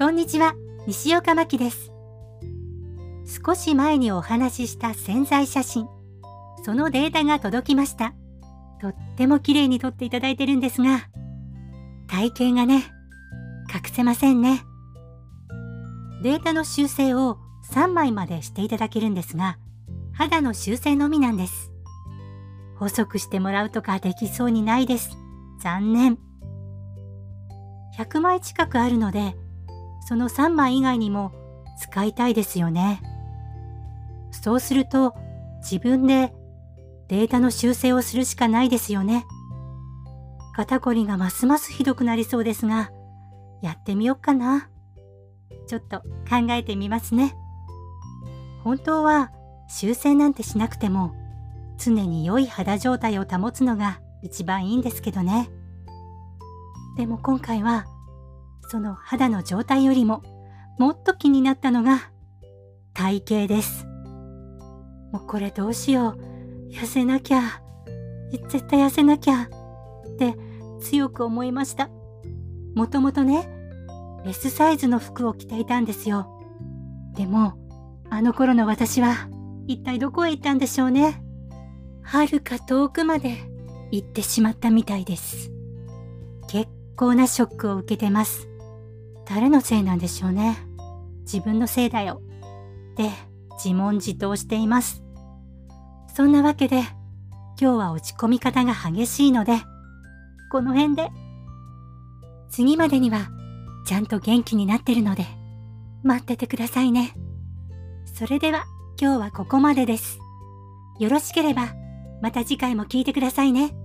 こんにちは、西岡真希です。少し前にお話しした潜在写真、そのデータが届きました。とっても綺麗に撮っていただいてるんですが、体型がね、隠せませんね。データの修正を3枚までしていただけるんですが、肌の修正のみなんです。細くしてもらうとかできそうにないです。残念。100枚近くあるので、その3枚以外にも使いたいですよね。そうすると自分でデータの修正をするしかないですよね。肩こりがますますひどくなりそうですが、やってみよっかな。ちょっと考えてみますね。本当は修正なんてしなくても常に良い肌状態を保つのが一番いいんですけどね。でも今回はその肌の状態よりももっと気になったのが体型です。もうこれどうしよう。痩せなきゃ。絶対痩せなきゃ。って強く思いました。もともとね、S サイズの服を着ていたんですよ。でも、あの頃の私は一体どこへ行ったんでしょうね。はるか遠くまで行ってしまったみたいです。結構なショックを受けてます。誰のせいなんでしょうね。自分のせいだよ。って自問自答しています。そんなわけで、今日は落ち込み方が激しいので、この辺で。次までには、ちゃんと元気になってるので、待っててくださいね。それでは、今日はここまでです。よろしければ、また次回も聞いてくださいね。